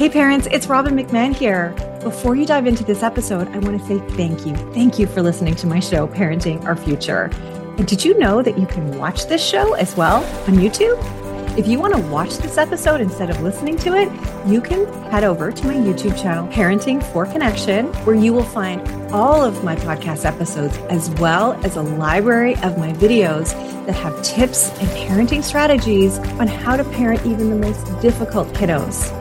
Hey, parents, it's Robin McMahon here. Before you dive into this episode, I want to say thank you. Thank you for listening to my show, Parenting Our Future. And did you know that you can watch this show as well on YouTube? If you want to watch this episode instead of listening to it, you can head over to my YouTube channel, Parenting for Connection, where you will find all of my podcast episodes, as well as a library of my videos that have tips and parenting strategies on how to parent even the most difficult kiddos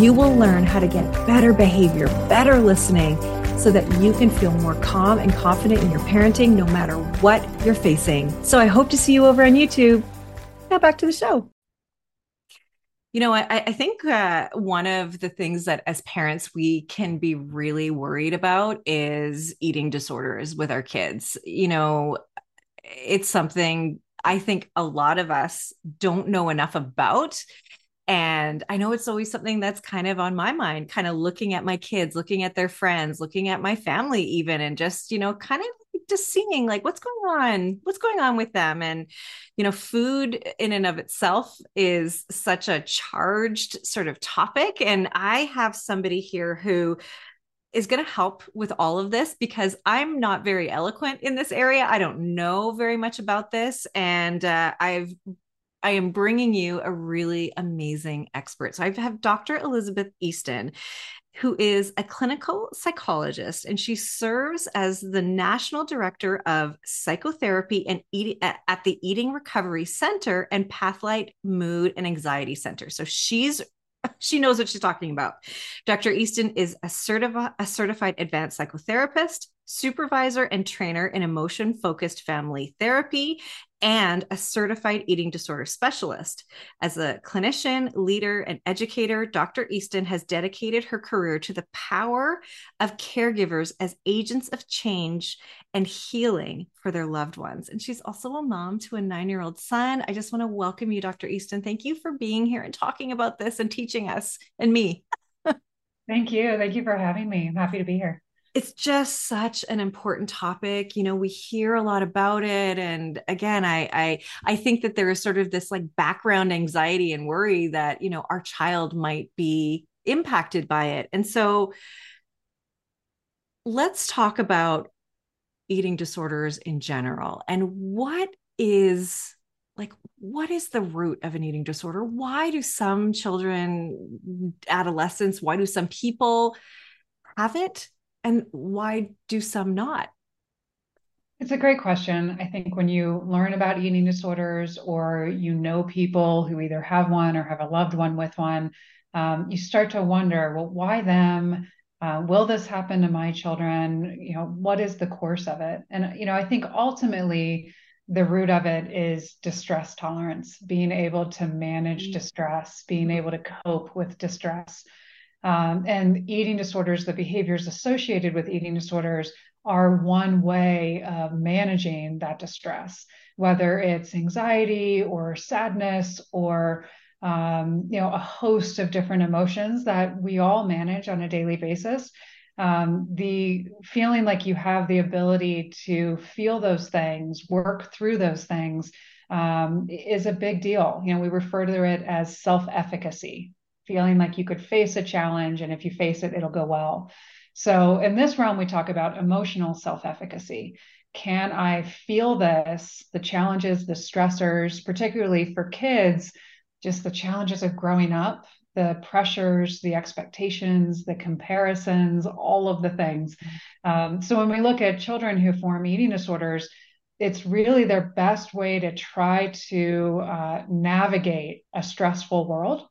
you will learn how to get better behavior, better listening, so that you can feel more calm and confident in your parenting no matter what you're facing. So I hope to see you over on YouTube. Now back to the show. You know, I, I think uh, one of the things that as parents we can be really worried about is eating disorders with our kids. You know, it's something I think a lot of us don't know enough about. And I know it's always something that's kind of on my mind, kind of looking at my kids, looking at their friends, looking at my family, even, and just, you know, kind of just seeing like what's going on, what's going on with them. And, you know, food in and of itself is such a charged sort of topic. And I have somebody here who is going to help with all of this because I'm not very eloquent in this area. I don't know very much about this. And uh, I've I am bringing you a really amazing expert. So I have Dr. Elizabeth Easton, who is a clinical psychologist, and she serves as the national director of psychotherapy and at the Eating Recovery Center and Pathlight Mood and Anxiety Center. So she's she knows what she's talking about. Dr. Easton is a, certifi- a certified advanced psychotherapist, supervisor, and trainer in emotion focused family therapy and a certified eating disorder specialist. As a clinician, leader, and educator, Dr. Easton has dedicated her career to the power of caregivers as agents of change and healing for their loved ones. And she's also a mom to a nine year old son. I just want to welcome you, Dr. Easton. Thank you for being here and talking about this and teaching us and me. Thank you. Thank you for having me. I'm happy to be here it's just such an important topic you know we hear a lot about it and again i i i think that there is sort of this like background anxiety and worry that you know our child might be impacted by it. And so let's talk about eating disorders in general and what is like what is the root of an eating disorder? Why do some children adolescents why do some people have it and why do some not? It's a great question. I think when you learn about eating disorders or you know people who either have one or have a loved one with one, um, you start to wonder, well, why them? Uh, will this happen to my children? You know, what is the course of it? And, you know, I think ultimately the root of it is distress tolerance, being able to manage mm-hmm. distress, being able to cope with distress. Um, and eating disorders, the behaviors associated with eating disorders are one way of managing that distress, whether it's anxiety or sadness or um, you know a host of different emotions that we all manage on a daily basis. Um, the feeling like you have the ability to feel those things, work through those things, um, is a big deal. You know, we refer to it as self-efficacy, feeling like you could face a challenge and if you face it it'll go well. So in this realm we talk about emotional self-efficacy. Can i feel this the challenges the stressors particularly for kids just the challenges of growing up the pressures the expectations the comparisons all of the things. Um, so when we look at children who form eating disorders it's really their best way to try to uh, navigate a stressful world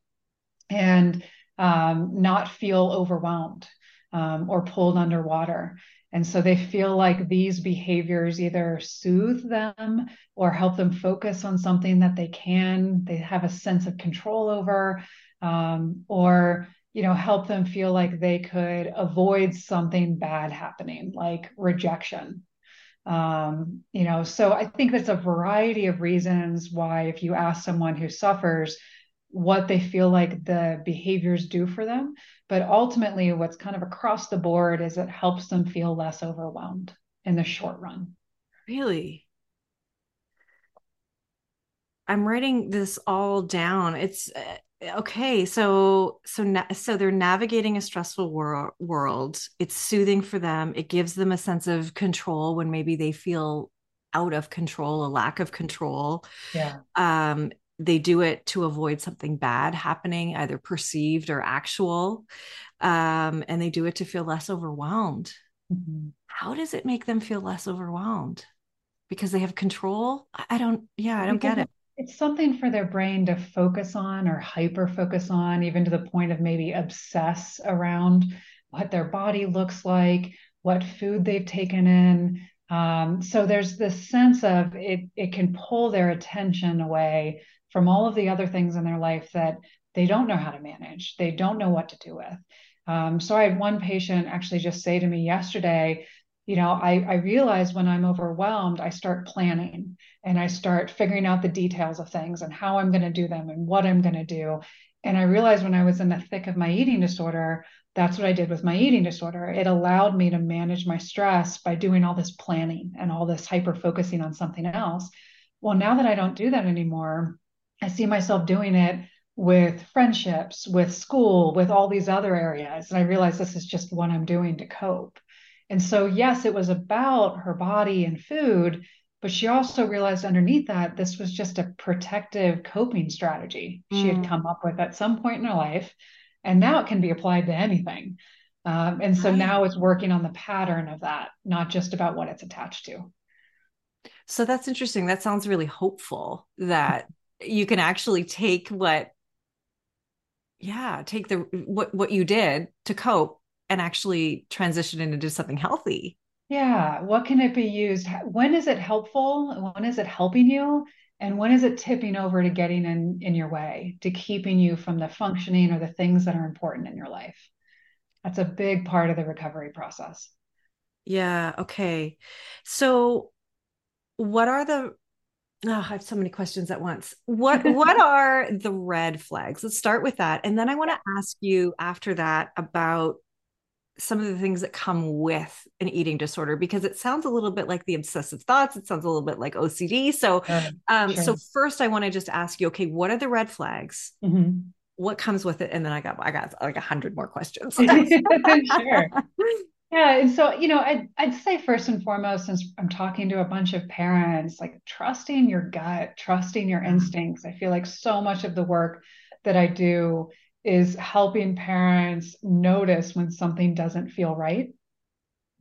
and um, not feel overwhelmed um, or pulled underwater. And so they feel like these behaviors either soothe them or help them focus on something that they can, they have a sense of control over, um, or you know, help them feel like they could avoid something bad happening, like rejection. Um, you know, so I think there's a variety of reasons why, if you ask someone who suffers, what they feel like the behaviors do for them. But ultimately, what's kind of across the board is it helps them feel less overwhelmed in the short run. Really? I'm writing this all down. It's uh, okay so so na- so they're navigating a stressful wor- world it's soothing for them it gives them a sense of control when maybe they feel out of control a lack of control yeah um they do it to avoid something bad happening either perceived or actual um and they do it to feel less overwhelmed mm-hmm. how does it make them feel less overwhelmed because they have control i don't yeah i don't because get it it's something for their brain to focus on or hyper focus on, even to the point of maybe obsess around what their body looks like, what food they've taken in. Um, so there's this sense of it, it can pull their attention away from all of the other things in their life that they don't know how to manage, they don't know what to do with. Um, so I had one patient actually just say to me yesterday, you know, I, I realize when I'm overwhelmed, I start planning and I start figuring out the details of things and how I'm going to do them and what I'm going to do. And I realized when I was in the thick of my eating disorder, that's what I did with my eating disorder. It allowed me to manage my stress by doing all this planning and all this hyper focusing on something else. Well, now that I don't do that anymore, I see myself doing it with friendships, with school, with all these other areas. And I realize this is just what I'm doing to cope. And so, yes, it was about her body and food, but she also realized underneath that this was just a protective coping strategy mm. she had mm. come up with at some point in her life. And now it can be applied to anything. Um, and so right. now it's working on the pattern of that, not just about what it's attached to. So that's interesting. That sounds really hopeful that you can actually take what yeah, take the what what you did to cope and actually transition it into something healthy. Yeah. What can it be used? When is it helpful? When is it helping you? And when is it tipping over to getting in, in your way, to keeping you from the functioning or the things that are important in your life? That's a big part of the recovery process. Yeah. Okay. So, what are the Oh, I have so many questions at once. What what are the red flags? Let's start with that. And then I want to ask you after that about some of the things that come with an eating disorder because it sounds a little bit like the obsessive thoughts it sounds a little bit like ocd so um sure. so first i want to just ask you okay what are the red flags mm-hmm. what comes with it and then i got i got like a hundred more questions sure yeah and so you know I'd, I'd say first and foremost since i'm talking to a bunch of parents like trusting your gut trusting your mm-hmm. instincts i feel like so much of the work that i do is helping parents notice when something doesn't feel right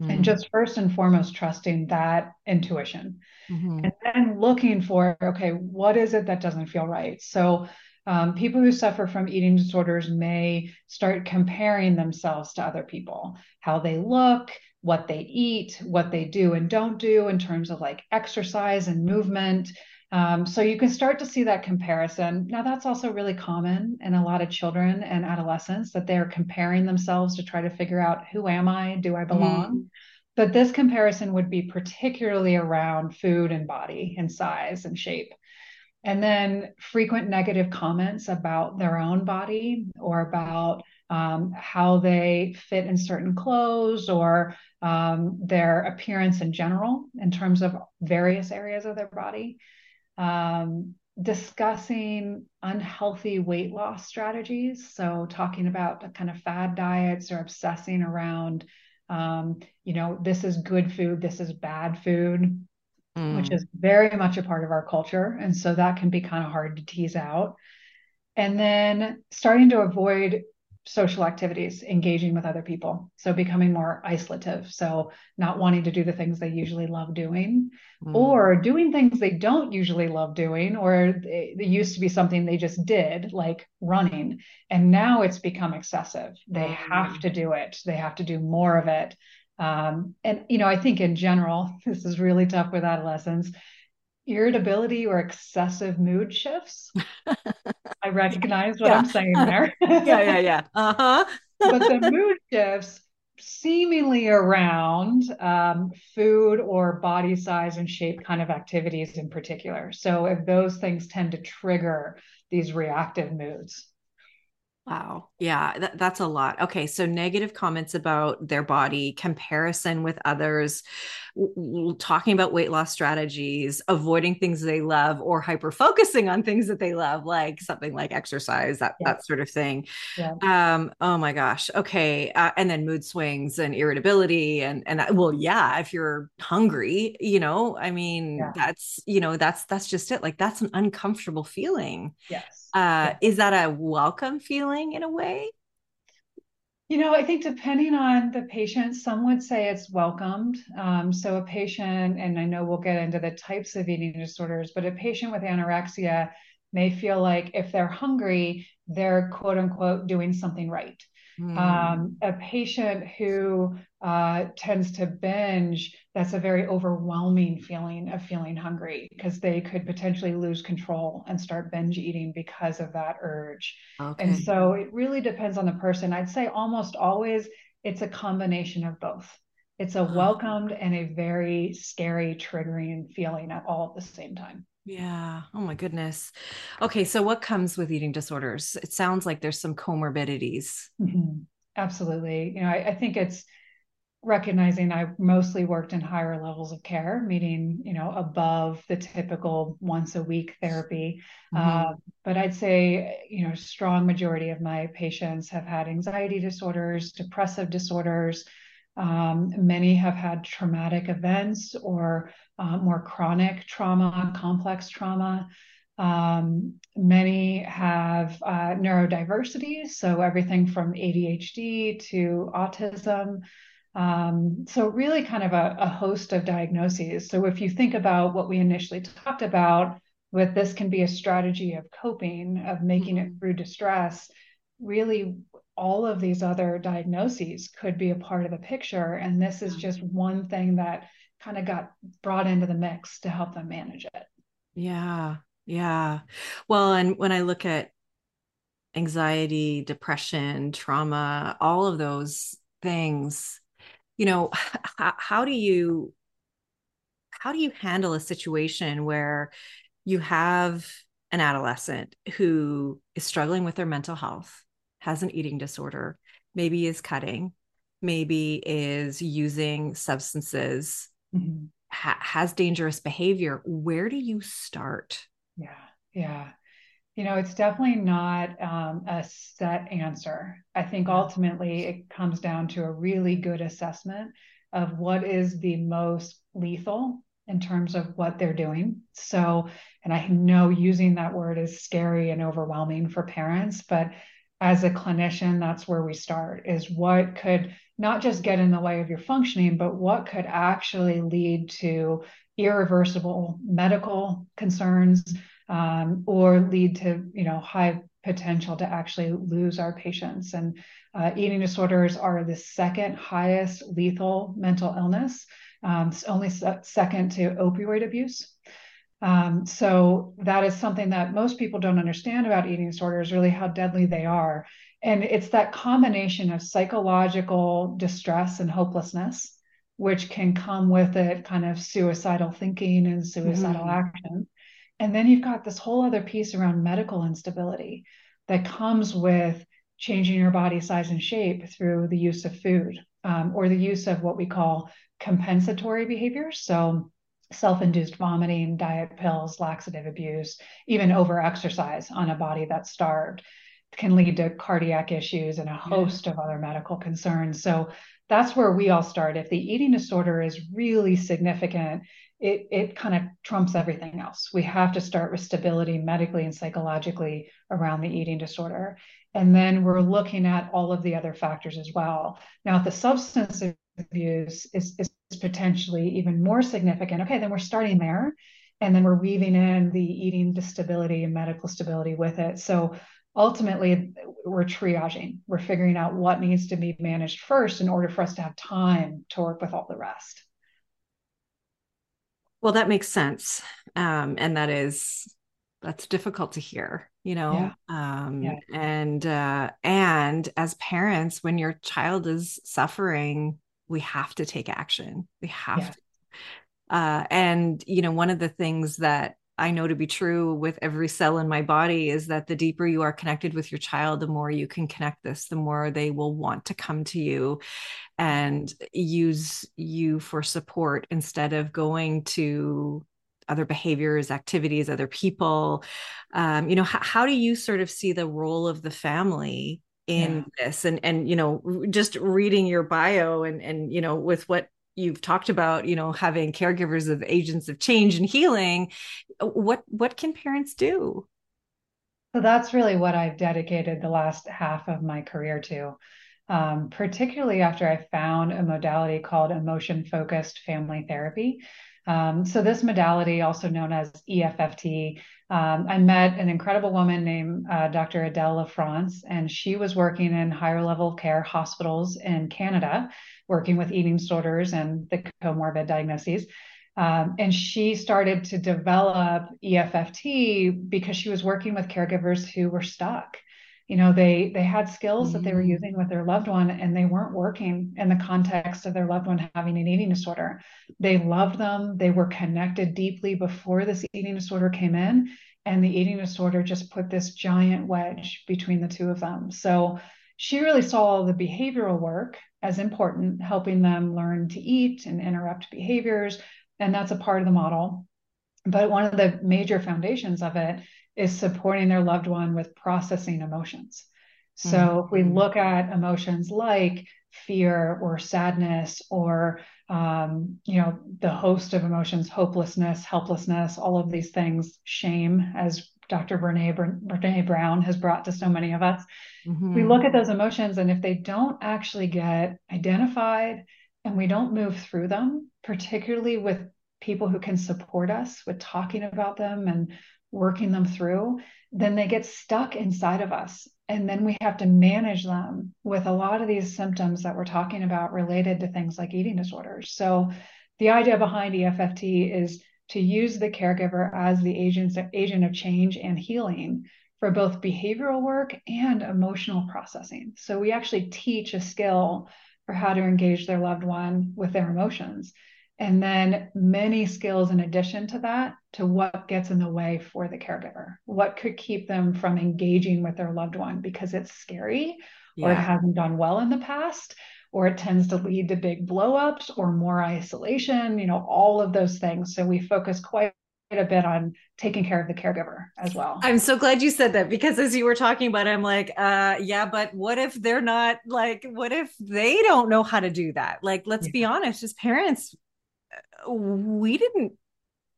mm-hmm. and just first and foremost trusting that intuition mm-hmm. and then looking for okay what is it that doesn't feel right so um, people who suffer from eating disorders may start comparing themselves to other people how they look what they eat what they do and don't do in terms of like exercise and movement um, so you can start to see that comparison. Now, that's also really common in a lot of children and adolescents that they're comparing themselves to try to figure out who am I? Do I belong? Mm. But this comparison would be particularly around food and body and size and shape. And then frequent negative comments about their own body or about um, how they fit in certain clothes or um, their appearance in general in terms of various areas of their body um, discussing unhealthy weight loss strategies. So, talking about kind of fad diets or obsessing around, um, you know, this is good food, this is bad food, mm. which is very much a part of our culture. And so that can be kind of hard to tease out. And then starting to avoid social activities, engaging with other people. So becoming more isolative. So not wanting to do the things they usually love doing mm. or doing things they don't usually love doing, or it used to be something they just did, like running. And now it's become excessive. They mm. have to do it, they have to do more of it. Um, and, you know, I think in general, this is really tough with adolescents irritability or excessive mood shifts. I recognize what yeah. I'm saying there. yeah, yeah, yeah. Uh-huh. but the mood shifts seemingly around um, food or body size and shape kind of activities in particular. So if those things tend to trigger these reactive moods. Wow. Yeah, that, that's a lot. Okay. So, negative comments about their body, comparison with others, w- talking about weight loss strategies, avoiding things they love, or hyper focusing on things that they love, like something like exercise, that, yeah. that sort of thing. Yeah. Um, oh my gosh. Okay. Uh, and then mood swings and irritability. And, and well, yeah, if you're hungry, you know, I mean, yeah. that's, you know, that's, that's just it. Like, that's an uncomfortable feeling. Yes uh, is that a welcome feeling in a way? You know, I think depending on the patient, some would say it's welcomed. Um, so, a patient, and I know we'll get into the types of eating disorders, but a patient with anorexia may feel like if they're hungry, they're quote unquote doing something right. Mm. Um, a patient who uh, tends to binge, that's a very overwhelming feeling of feeling hungry because they could potentially lose control and start binge eating because of that urge. Okay. And so it really depends on the person. I'd say almost always it's a combination of both. It's a welcomed and a very scary, triggering feeling at all at the same time. Yeah. Oh my goodness. Okay. So, what comes with eating disorders? It sounds like there's some comorbidities. Mm-hmm. Absolutely. You know, I, I, think it's recognizing I mostly worked in higher levels of care, meaning, you know, above the typical once a week therapy. Mm-hmm. Uh, but I'd say, you know, strong majority of my patients have had anxiety disorders, depressive disorders, um, many have had traumatic events or uh, more chronic trauma, complex trauma. Um, many have uh, neurodiversity, so everything from ADHD to autism. Um, so, really, kind of a, a, host of diagnoses. So, if you think about what we initially talked about, with this can be a strategy of coping, of making mm-hmm. it through distress. Really, all of these other diagnoses could be a part of the picture. And this is just one thing that kind of got brought into the mix to help them manage it. Yeah. Yeah. Well, and when I look at anxiety, depression, trauma, all of those things, you know, how, how do you how do you handle a situation where you have an adolescent who is struggling with their mental health has an eating disorder, maybe is cutting, maybe is using substances, mm-hmm. ha- has dangerous behavior. Where do you start? Yeah, yeah. You know, it's definitely not um, a set answer. I think ultimately it comes down to a really good assessment of what is the most lethal in terms of what they're doing. So, and I know using that word is scary and overwhelming for parents, but as a clinician, that's where we start is what could not just get in the way of your functioning, but what could actually lead to irreversible medical concerns um, or lead to, you know, high potential to actually lose our patients. And uh, eating disorders are the second highest lethal mental illness, um, only second to opioid abuse. Um, so that is something that most people don't understand about eating disorders, really how deadly they are. And it's that combination of psychological distress and hopelessness, which can come with it kind of suicidal thinking and suicidal mm-hmm. action. And then you've got this whole other piece around medical instability that comes with changing your body size and shape through the use of food um, or the use of what we call compensatory behaviors. So self-induced vomiting, diet pills, laxative abuse, even over-exercise on a body that's starved can lead to cardiac issues and a host yeah. of other medical concerns. So that's where we all start. If the eating disorder is really significant, it, it kind of trumps everything else. We have to start with stability medically and psychologically around the eating disorder. And then we're looking at all of the other factors as well. Now, if the substance abuse is, is potentially even more significant, okay, then we're starting there. And then we're weaving in the eating stability and medical stability with it. So ultimately, we're triaging. We're figuring out what needs to be managed first in order for us to have time to work with all the rest. Well, that makes sense. Um, and that is that's difficult to hear you know yeah. um yeah. and uh and as parents when your child is suffering we have to take action we have yeah. to uh and you know one of the things that I know to be true with every cell in my body is that the deeper you are connected with your child, the more you can connect this, the more they will want to come to you and use you for support instead of going to other behaviors, activities, other people. Um, you know, h- how do you sort of see the role of the family in yeah. this? And and you know, just reading your bio and and you know, with what you've talked about, you know, having caregivers of agents of change and healing, what what can parents do? So that's really what I've dedicated the last half of my career to. Um, particularly after I found a modality called emotion focused family therapy. Um, so, this modality, also known as EFFT, um, I met an incredible woman named uh, Dr. Adele LaFrance, and she was working in higher level care hospitals in Canada, working with eating disorders and the comorbid diagnoses. Um, and she started to develop EFFT because she was working with caregivers who were stuck you know they they had skills mm-hmm. that they were mm. using with their loved one and they weren't working in the context of their loved one having an eating disorder they loved them they were connected deeply before this eating disorder came in and the eating disorder just put this giant wedge between the two of them so she really saw the behavioral work as important helping them learn to eat and interrupt behaviors and that's a part of the model but one of the major foundations of it is supporting their loved one with processing emotions. So mm-hmm. if we look at emotions like fear or sadness or um, you know the host of emotions hopelessness helplessness all of these things shame as dr brene, brene brown has brought to so many of us mm-hmm. we look at those emotions and if they don't actually get identified and we don't move through them particularly with people who can support us with talking about them and working them through, then they get stuck inside of us. And then we have to manage them with a lot of these symptoms that we're talking about related to things like eating disorders. So, the idea behind EFFT is to use the caregiver as the agent, agent of change and healing for both behavioral work and emotional processing. So, we actually teach a skill for how to engage their loved one with their emotions and then many skills in addition to that to what gets in the way for the caregiver what could keep them from engaging with their loved one because it's scary yeah. or it hasn't done well in the past or it tends to lead to big blowups or more isolation you know all of those things so we focus quite a bit on taking care of the caregiver as well. I'm so glad you said that because as you were talking about I'm like, uh yeah, but what if they're not like what if they don't know how to do that? Like let's yeah. be honest, as parents, we didn't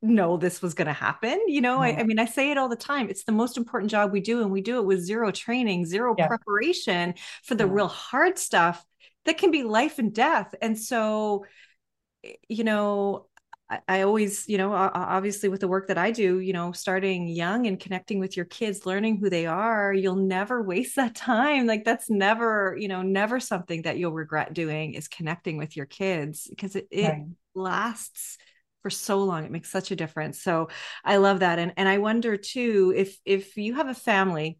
know this was going to happen. You know, I, I, mean, I say it all the time. It's the most important job we do, and we do it with zero training, zero yeah. preparation for the real hard stuff that can be life and death. And so, you know, I, I always, you know, obviously with the work that I do, you know, starting young and connecting with your kids, learning who they are, you'll never waste that time. Like that's never, you know, never something that you'll regret doing is connecting with your kids because it, it right lasts for so long it makes such a difference so i love that and and i wonder too if if you have a family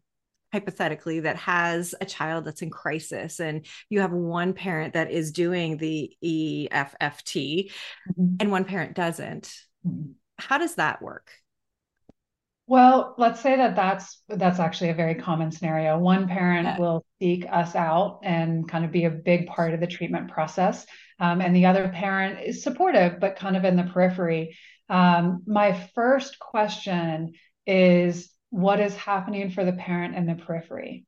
hypothetically that has a child that's in crisis and you have one parent that is doing the EFFT mm-hmm. and one parent doesn't mm-hmm. how does that work well, let's say that that's that's actually a very common scenario. One parent yeah. will seek us out and kind of be a big part of the treatment process, um, and the other parent is supportive but kind of in the periphery. Um, my first question is, what is happening for the parent in the periphery?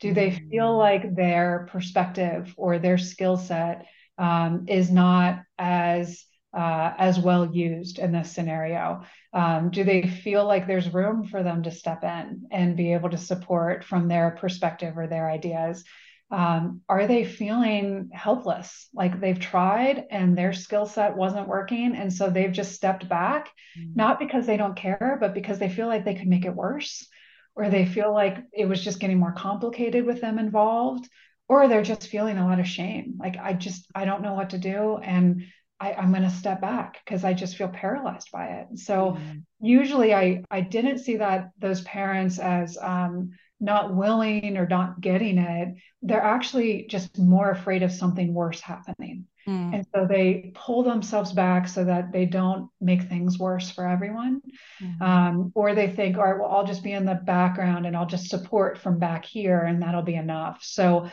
Do they feel mm. like their perspective or their skill set um, is not as uh, as well used in this scenario? Um, do they feel like there's room for them to step in and be able to support from their perspective or their ideas? Um, are they feeling helpless? Like they've tried and their skill set wasn't working. And so they've just stepped back, mm-hmm. not because they don't care, but because they feel like they could make it worse, or they feel like it was just getting more complicated with them involved, or they're just feeling a lot of shame. Like, I just, I don't know what to do. And I, am going to step back because I just feel paralyzed by it. So mm-hmm. usually I I didn't see that those parents as um, not willing or not getting it, they're actually just more afraid of something worse happening. Mm. And so they pull themselves back so that they don't make things worse for everyone. Mm-hmm. Um, or they think, all right, well, I'll just be in the background and I'll just support from back here and that'll be enough. So,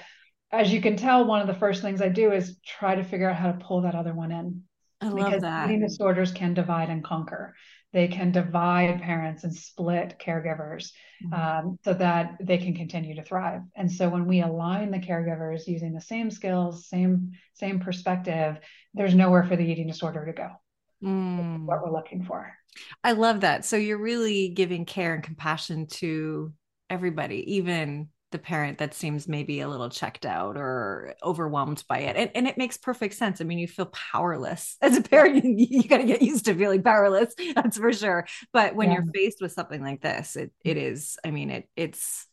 as you can tell, one of the first things I do is try to figure out how to pull that other one in. I love because that. Eating disorders can divide and conquer they can divide parents and split caregivers mm-hmm. um, so that they can continue to thrive and so when we align the caregivers using the same skills same same perspective there's nowhere for the eating disorder to go mm. what we're looking for i love that so you're really giving care and compassion to everybody even the parent that seems maybe a little checked out or overwhelmed by it. And, and it makes perfect sense. I mean, you feel powerless as a parent. You, you got to get used to feeling powerless. That's for sure. But when yeah. you're faced with something like this, it it is. I mean, it it's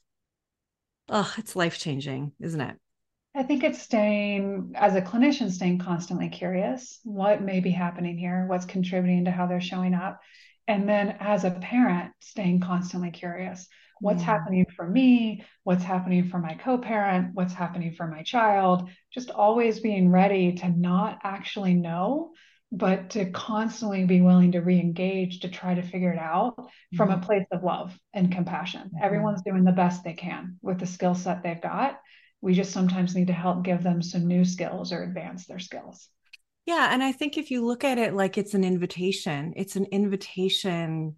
oh, it's life changing, isn't it? I think it's staying as a clinician, staying constantly curious. What may be happening here? What's contributing to how they're showing up? And then as a parent, staying constantly curious what's happening for me, what's happening for my co parent, what's happening for my child, just always being ready to not actually know, but to constantly be willing to re engage to try to figure it out mm. from a mm-hmm. place of love and compassion. Mm. Everyone's doing the best they can with the skill set they've got. We just sometimes need to help give them some new skills or advance their skills. Yeah. And I think if you look at it like it's an invitation, it's an invitation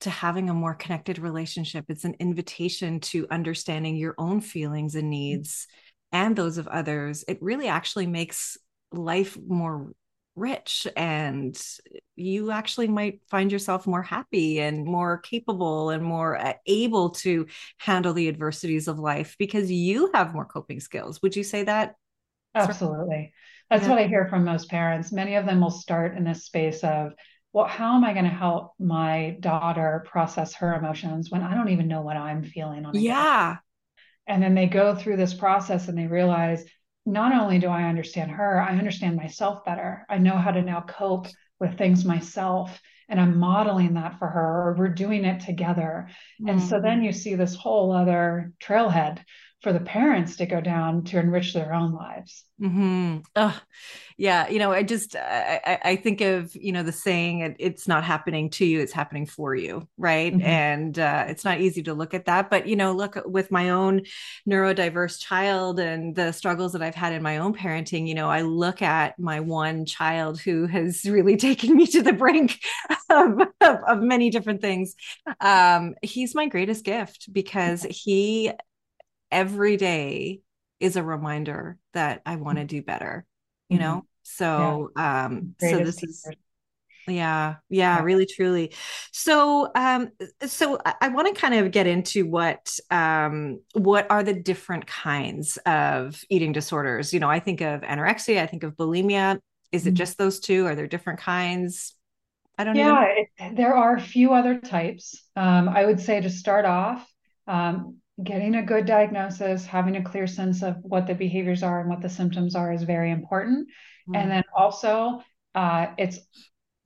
to having a more connected relationship. It's an invitation to understanding your own feelings and mm-hmm. needs and those of others. It really actually makes life more rich and you actually might find yourself more happy and more capable and more uh, able to handle the adversities of life because you have more coping skills. Would you say that? Absolutely. That's yeah. what I hear from most parents. Many of them will start in this space of well, how am I going to help my daughter process her emotions when I don't even know what I'm feeling on Yeah. And then they go through this process and they realize not only do I understand her, I understand myself better. I know how to now cope with things myself and I'm modeling that for her or we're doing it together. Mm. And so then mm-hmm. you see this whole other trailhead for the parents to go down to enrich their own lives. Mm-hmm. Oh, yeah. You know, I just I, I think of you know the saying "it's not happening to you; it's happening for you," right? Mm-hmm. And uh, it's not easy to look at that, but you know, look with my own neurodiverse child and the struggles that I've had in my own parenting. You know, I look at my one child who has really taken me to the brink of, of, of many different things. Um, he's my greatest gift because he every day is a reminder that I want to do better, you mm-hmm. know? So, yeah. um, so this is, yeah, yeah, yeah, really, truly. So, um, so I, I want to kind of get into what, um, what are the different kinds of eating disorders? You know, I think of anorexia, I think of bulimia. Is it mm-hmm. just those two? Are there different kinds? I don't know. Yeah, it, there are a few other types. Um, I would say to start off, um, getting a good diagnosis, having a clear sense of what the behaviors are and what the symptoms are is very important. Mm-hmm. And then also, uh, it's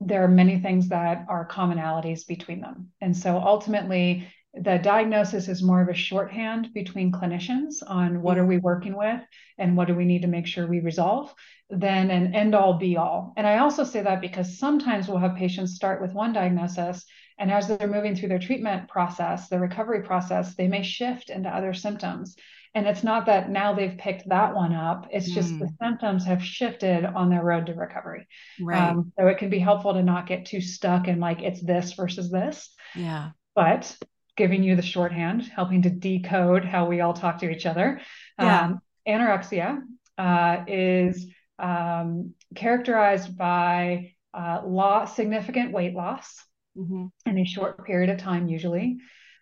there are many things that are commonalities between them. And so ultimately, the diagnosis is more of a shorthand between clinicians on what are we working with and what do we need to make sure we resolve than an end all be all. And I also say that because sometimes we'll have patients start with one diagnosis and as they're moving through their treatment process, the recovery process, they may shift into other symptoms. And it's not that now they've picked that one up, it's just mm. the symptoms have shifted on their road to recovery. Right. Um, so it can be helpful to not get too stuck in like it's this versus this. Yeah. But giving you the shorthand, helping to decode how we all talk to each other. Yeah. Um, anorexia uh, is um, characterized by uh, loss, significant weight loss mm-hmm. in a short period of time, usually.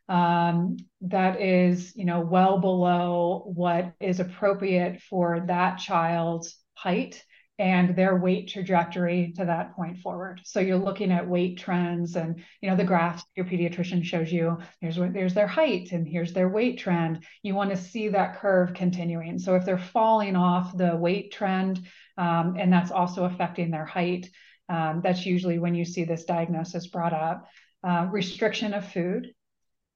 Um, that is, you know, well below what is appropriate for that child's height and their weight trajectory to that point forward. So you're looking at weight trends and you know the graphs your pediatrician shows you here's what there's their height and here's their weight trend. You want to see that curve continuing. So if they're falling off the weight trend um, and that's also affecting their height, um, that's usually when you see this diagnosis brought up. Uh, restriction of food.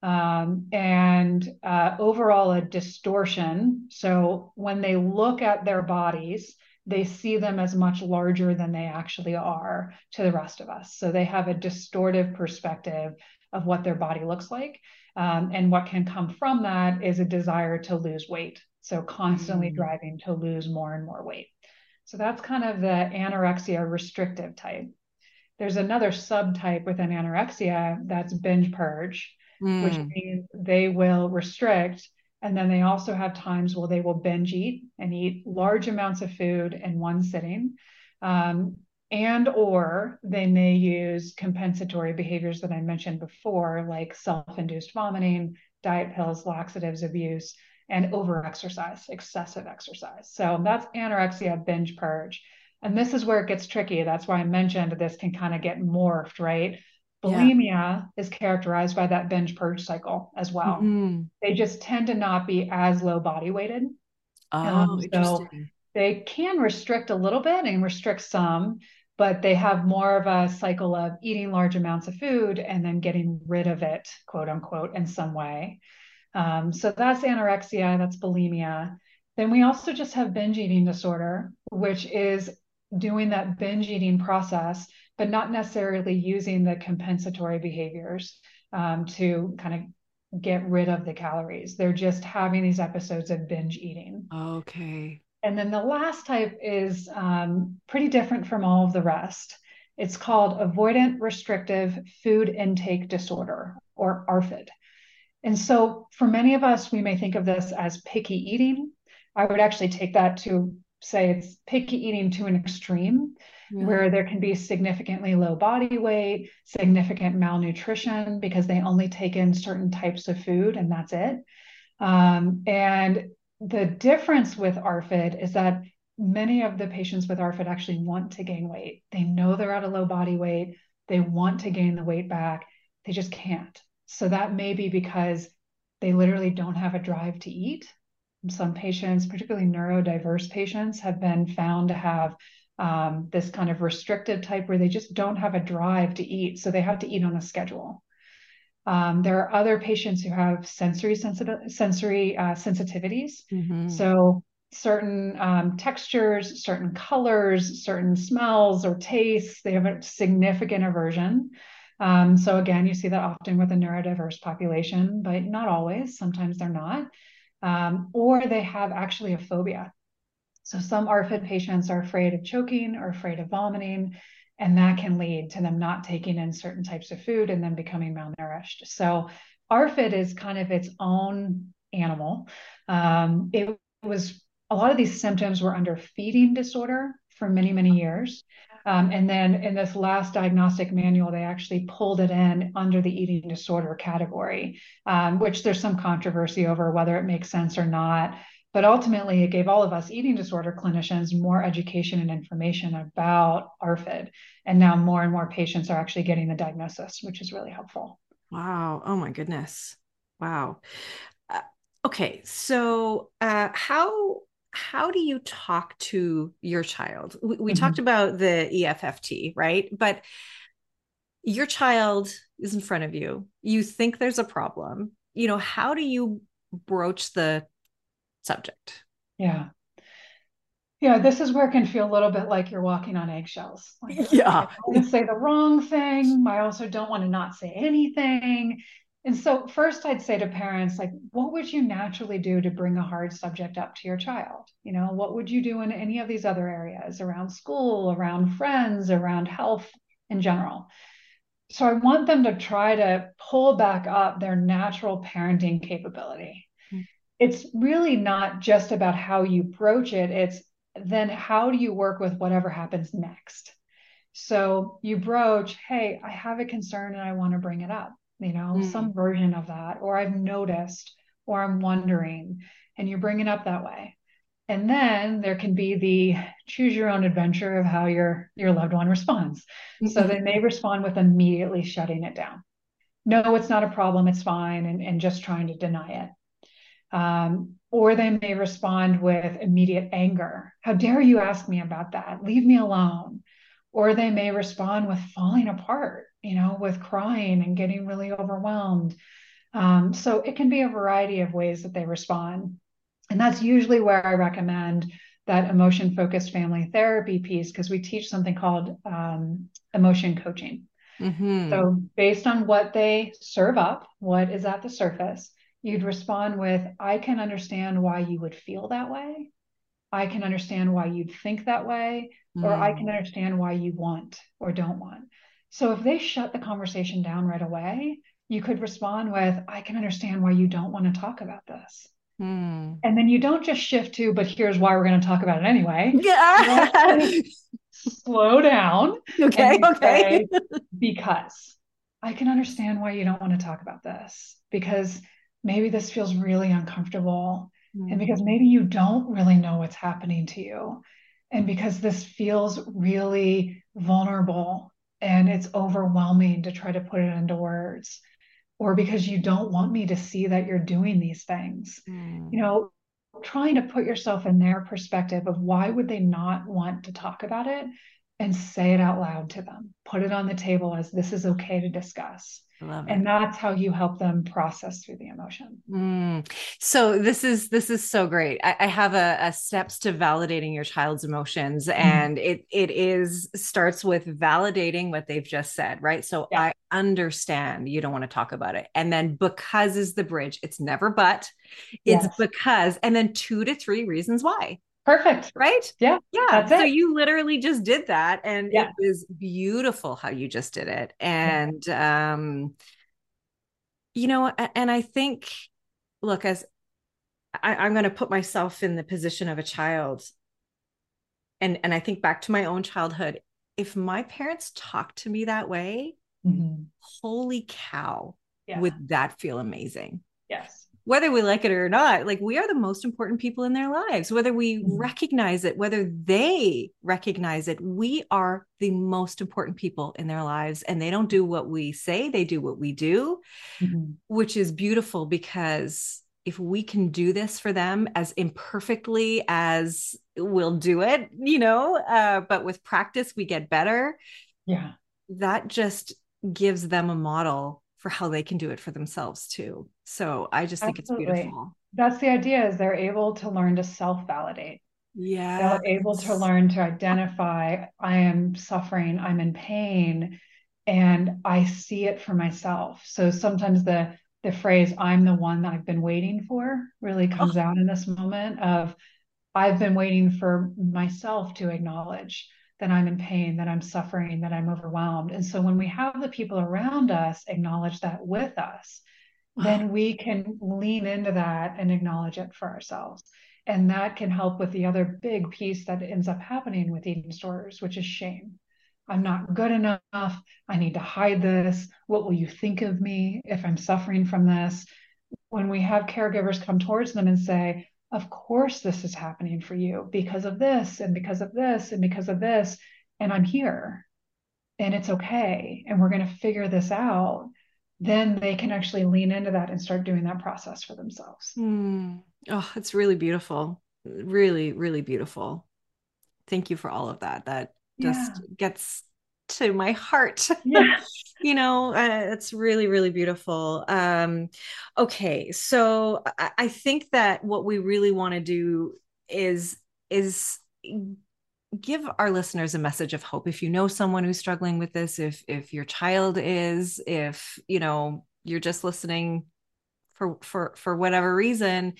um, and uh, overall a distortion. So when they look at their bodies, they see them as much larger than they actually are to the rest of us. So they have a distortive perspective of what their body looks like. Um, and what can come from that is a desire to lose weight. So constantly mm. driving to lose more and more weight. So that's kind of the anorexia restrictive type. There's another subtype within anorexia that's binge purge, mm. which means they will restrict. And then they also have times where they will binge eat and eat large amounts of food in one sitting. Um, and or they may use compensatory behaviors that I mentioned before, like self-induced vomiting, diet pills, laxatives abuse, and overexercise, excessive exercise. So that's anorexia binge purge. And this is where it gets tricky. That's why I mentioned this can kind of get morphed, right? Bulimia yeah. is characterized by that binge purge cycle as well. Mm-hmm. They just tend to not be as low body weighted. Oh, um, so they can restrict a little bit and restrict some, but they have more of a cycle of eating large amounts of food and then getting rid of it, quote unquote, in some way. Um, so that's anorexia, that's bulimia. Then we also just have binge eating disorder, which is doing that binge eating process, but not necessarily using the compensatory behaviors um, to kind of get rid of the calories. They're just having these episodes of binge eating. Okay. And then the last type is um, pretty different from all of the rest. It's called avoidant restrictive food intake disorder or ARFID. And so for many of us, we may think of this as picky eating. I would actually take that to say it's picky eating to an extreme yeah. where there can be significantly low body weight, significant malnutrition because they only take in certain types of food and that's it. Um, and the difference with ARFID is that many of the patients with ARFID actually want to gain weight. They know they're at a low body weight, they want to gain the weight back, they just can't. So that may be because they literally don't have a drive to eat. Some patients, particularly neurodiverse patients, have been found to have um, this kind of restrictive type where they just don't have a drive to eat. So they have to eat on a schedule. Um, there are other patients who have sensory sensitive sensory uh, sensitivities. Mm-hmm. So certain um, textures, certain colors, certain smells or tastes, they have a significant aversion. Um, so again, you see that often with a neurodiverse population, but not always. Sometimes they're not. Um, or they have actually a phobia. So some ARFID patients are afraid of choking or afraid of vomiting and that can lead to them not taking in certain types of food and then becoming malnourished. So ARFID is kind of its own animal. Um, it was a lot of these symptoms were under feeding disorder for many, many years. Um, and then in this last diagnostic manual, they actually pulled it in under the eating disorder category, um, which there's some controversy over whether it makes sense or not. But ultimately, it gave all of us eating disorder clinicians more education and information about ARFID. And now more and more patients are actually getting the diagnosis, which is really helpful. Wow. Oh, my goodness. Wow. Uh, okay. So, uh, how how do you talk to your child? We, we mm-hmm. talked about the EFFT, right? But your child is in front of you. You think there's a problem. You know, how do you broach the subject. Yeah. Yeah, this is where it can feel a little bit like you're walking on eggshells. Like, yeah. I to say the wrong thing. I also don't want to not say anything. And so, first, I'd say to parents, like, what would you naturally do to bring a hard subject up to your child? You know, what would you do in any of these other areas around school, around friends, around health in general? So, I want them to try to pull back up their natural parenting capability hmm. it's really not just about how you broach it, it's then how do you work with whatever happens next? So you broach, hey, I have a concern and I want to bring it up, you know, mm some version of that, or I've noticed, or I'm wondering, and you bring it up that way. And then there can be the choose your own adventure of how your your loved one responds. So they may respond with immediately shutting it down. No, it's not a problem, it's fine, and, and just trying to deny it. Um, or they may respond with immediate anger. How dare you ask me about that? Leave me alone. Or they may respond with falling apart, you know, with crying and getting really overwhelmed. Um, so it can be a variety of ways that they respond. And that's usually where I recommend that emotion focused family therapy piece because we teach something called um, emotion coaching. Mm-hmm. So, based on what they serve up, what is at the surface, you'd respond with, I can understand why you would feel that way. I can understand why you'd think that way, mm. or I can mm. understand why you want or don't want. So, if they shut the conversation down right away, you could respond with, I can understand why you don't want to talk about this. Mm. And then you don't just shift to, but here's why we're going to talk about it anyway. Yeah. Slow down. Okay. Okay. Say, because I can understand why you don't want to talk about this because maybe this feels really uncomfortable. Mm. And because maybe you don't really know what's happening to you. And because this feels really vulnerable and it's overwhelming to try to put it into words or because you don't want me to see that you're doing these things. Mm. You know, trying to put yourself in their perspective of why would they not want to talk about it and say it out loud to them. Put it on the table as this is okay to discuss and that's how you help them process through the emotion mm. so this is this is so great i, I have a, a, steps to validating your child's emotions mm. and it it is starts with validating what they've just said right so yeah. i understand you don't want to talk about it and then because is the bridge it's never but it's yes. because and then two to three reasons why Perfect. Right? Yeah. Yeah. So you literally just did that. And yeah. it was beautiful how you just did it. And, yeah. um, you know, and I think, look, as I, I'm going to put myself in the position of a child, and and I think back to my own childhood. If my parents talked to me that way, mm-hmm. holy cow, yeah. would that feel amazing? Yes whether we like it or not like we are the most important people in their lives whether we mm-hmm. recognize it whether they recognize it we are the most important people in their lives and they don't do what we say they do what we do mm-hmm. which is beautiful because if we can do this for them as imperfectly as we'll do it you know uh, but with practice we get better yeah that just gives them a model for how they can do it for themselves too. So I just think Absolutely. it's beautiful. That's the idea is they're able to learn to self-validate. Yeah. They're able to learn to identify I am suffering, I'm in pain, and I see it for myself. So sometimes the the phrase I'm the one that I've been waiting for really comes oh. out in this moment of I've been waiting for myself to acknowledge that I'm in pain, that I'm suffering, that I'm overwhelmed. And so when we have the people around us acknowledge that with us, then we can lean into that and acknowledge it for ourselves. And that can help with the other big piece that ends up happening with eating disorders, which is shame. I'm not good enough. I need to hide this. What will you think of me if I'm suffering from this? When we have caregivers come towards them and say, of course this is happening for you because of this and because of this and because of this and i'm here and it's okay and we're going to figure this out then they can actually lean into that and start doing that process for themselves mm. oh it's really beautiful really really beautiful thank you for all of that that just yeah. gets to my heart. Yeah. you know, uh, it's really, really beautiful. Um, okay, so I, I think that what we really want to do is is give our listeners a message of hope. If you know someone who's struggling with this, if if your child is, if you know you're just listening for for for whatever reason,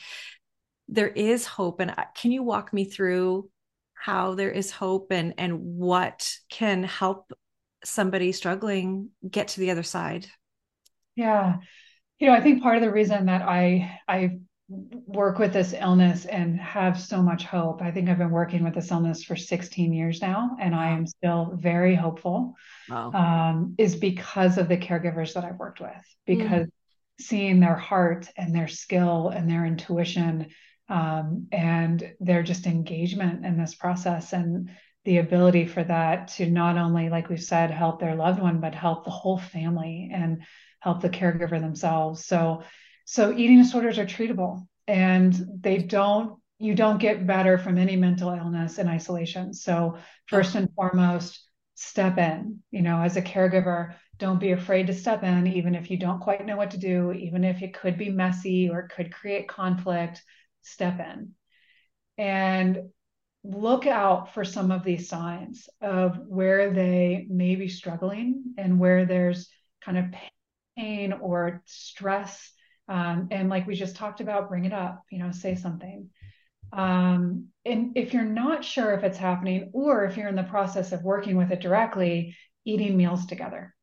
there is hope. And uh, can you walk me through how there is hope and and what can help somebody struggling get to the other side yeah you know i think part of the reason that i i work with this illness and have so much hope i think i've been working with this illness for 16 years now and i am still very hopeful wow. um, is because of the caregivers that i've worked with because mm. seeing their heart and their skill and their intuition um, and their just engagement in this process and the ability for that to not only like we've said help their loved one but help the whole family and help the caregiver themselves so so eating disorders are treatable and they don't you don't get better from any mental illness in isolation so first and foremost step in. You know, as a caregiver, don't be afraid to step in, even if you don't quite know what to do, even if it could be messy or it could create conflict, step in. And look out for some of these signs of where they may be struggling and where there's kind of pain or stress. Um, and like we just talked about, bring it up, you know, say something. Um, and if you're not sure if it's happening or if you're in the process of working with it directly, eating meals together.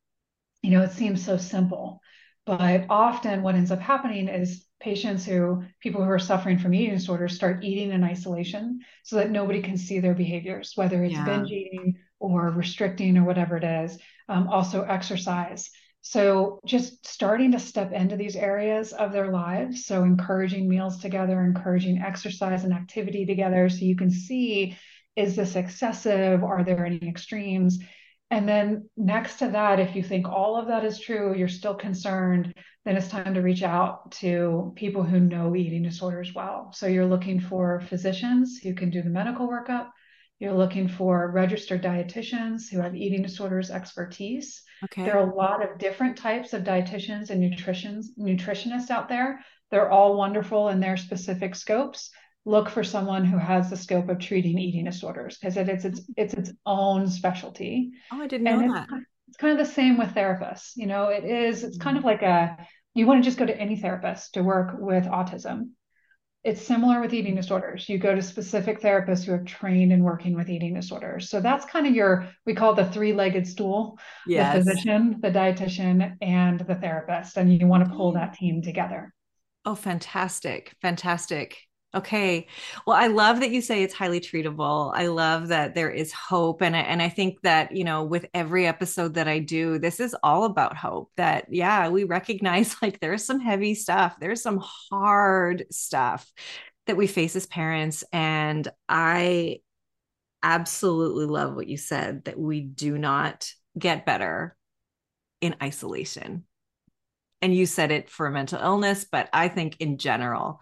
You know, it seems so simple, but often what ends up happening is patients who, people who are suffering from eating disorders, start eating in isolation so that nobody can see their behaviors, whether it's yeah. binge eating or restricting or whatever it is. Um, also, exercise. So, just starting to step into these areas of their lives. So, encouraging meals together, encouraging exercise and activity together. So, you can see is this excessive? Are there any extremes? And then, next to that, if you think all of that is true, you're still concerned, then it's time to reach out to people who know eating disorders well. So, you're looking for physicians who can do the medical workup. You're looking for registered dietitians who have eating disorders expertise. Okay. There are a lot of different types of dietitians and nutritions, nutritionists out there. They're all wonderful in their specific scopes. Look for someone who has the scope of treating eating disorders because it, it's, it's it's its own specialty. Oh, I didn't and know it's, that. It's kind of the same with therapists. You know, it is. It's kind of mm. like a you want to just go to any therapist to work with autism it's similar with eating disorders. You go to specific therapists who have trained in working with eating disorders. So that's kind of your, we call the three legged stool yes. the physician, the dietitian, and the therapist. And you want to pull that team together. Oh, fantastic. Fantastic. Okay. Well, I love that you say it's highly treatable. I love that there is hope. And I, and I think that, you know, with every episode that I do, this is all about hope that, yeah, we recognize like there's some heavy stuff, there's some hard stuff that we face as parents. And I absolutely love what you said that we do not get better in isolation. And you said it for mental illness, but I think in general,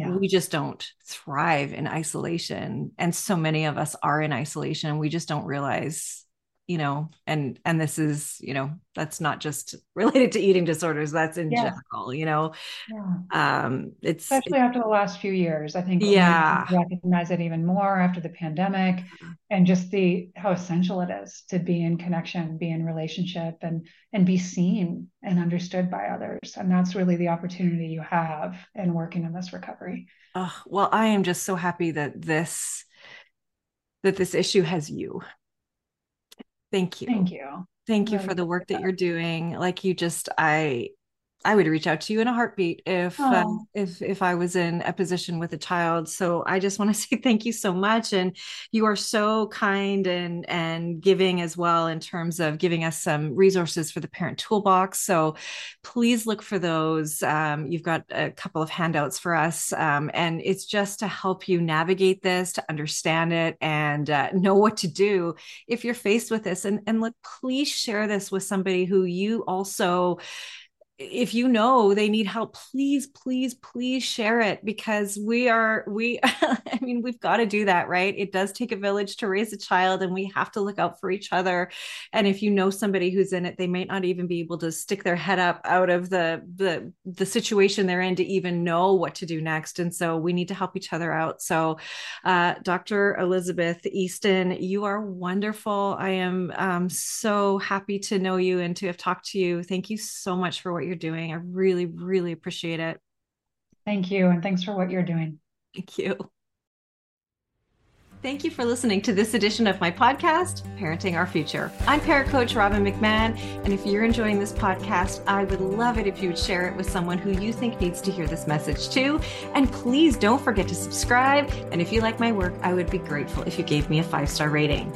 yeah. we just don't thrive in isolation and so many of us are in isolation we just don't realize you know and and this is you know that's not just related to eating disorders that's in yeah. general you know? Yeah. um it's especially it, after the last few years i think yeah. recognize it even more after the pandemic and just the how essential it is to be in connection be in relationship and and be seen and understood by others and that's really the opportunity you have in working in this recovery. Oh, well i am just so happy that this that this issue has you Thank you. Thank you. Thank you for the work that you're doing. Like you just, I I would reach out to you in a heartbeat if uh, if if I was in a position with a child. So I just want to say thank you so much, and you are so kind and and giving as well in terms of giving us some resources for the parent toolbox. So please look for those. Um, you've got a couple of handouts for us, um, and it's just to help you navigate this, to understand it, and uh, know what to do if you're faced with this. And and look, please share this with somebody who you also if you know they need help please please please share it because we are we i mean we've got to do that right? It does take a village to raise a child and we have to look out for each other. And if you know somebody who's in it they might not even be able to stick their head up out of the the the situation they're in to even know what to do next. And so we need to help each other out. So uh, dr elizabeth easton you are wonderful. I am um, so happy to know you and to have talked to you. Thank you so much for what you're doing. I really, really appreciate it. Thank you. And thanks for what you're doing. Thank you. Thank you for listening to this edition of my podcast, Parenting Our Future. I'm parent coach Robin McMahon, and if you're enjoying this podcast, I would love it if you would share it with someone who you think needs to hear this message too. And please don't forget to subscribe. And if you like my work, I would be grateful if you gave me a five star rating.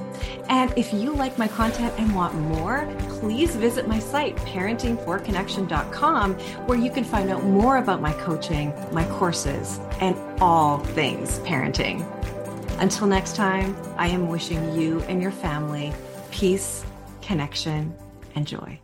And if you like my content and want more, please visit my site, parentingforconnection.com, where you can find out more about my coaching, my courses, and all things parenting. Until next time, I am wishing you and your family peace, connection, and joy.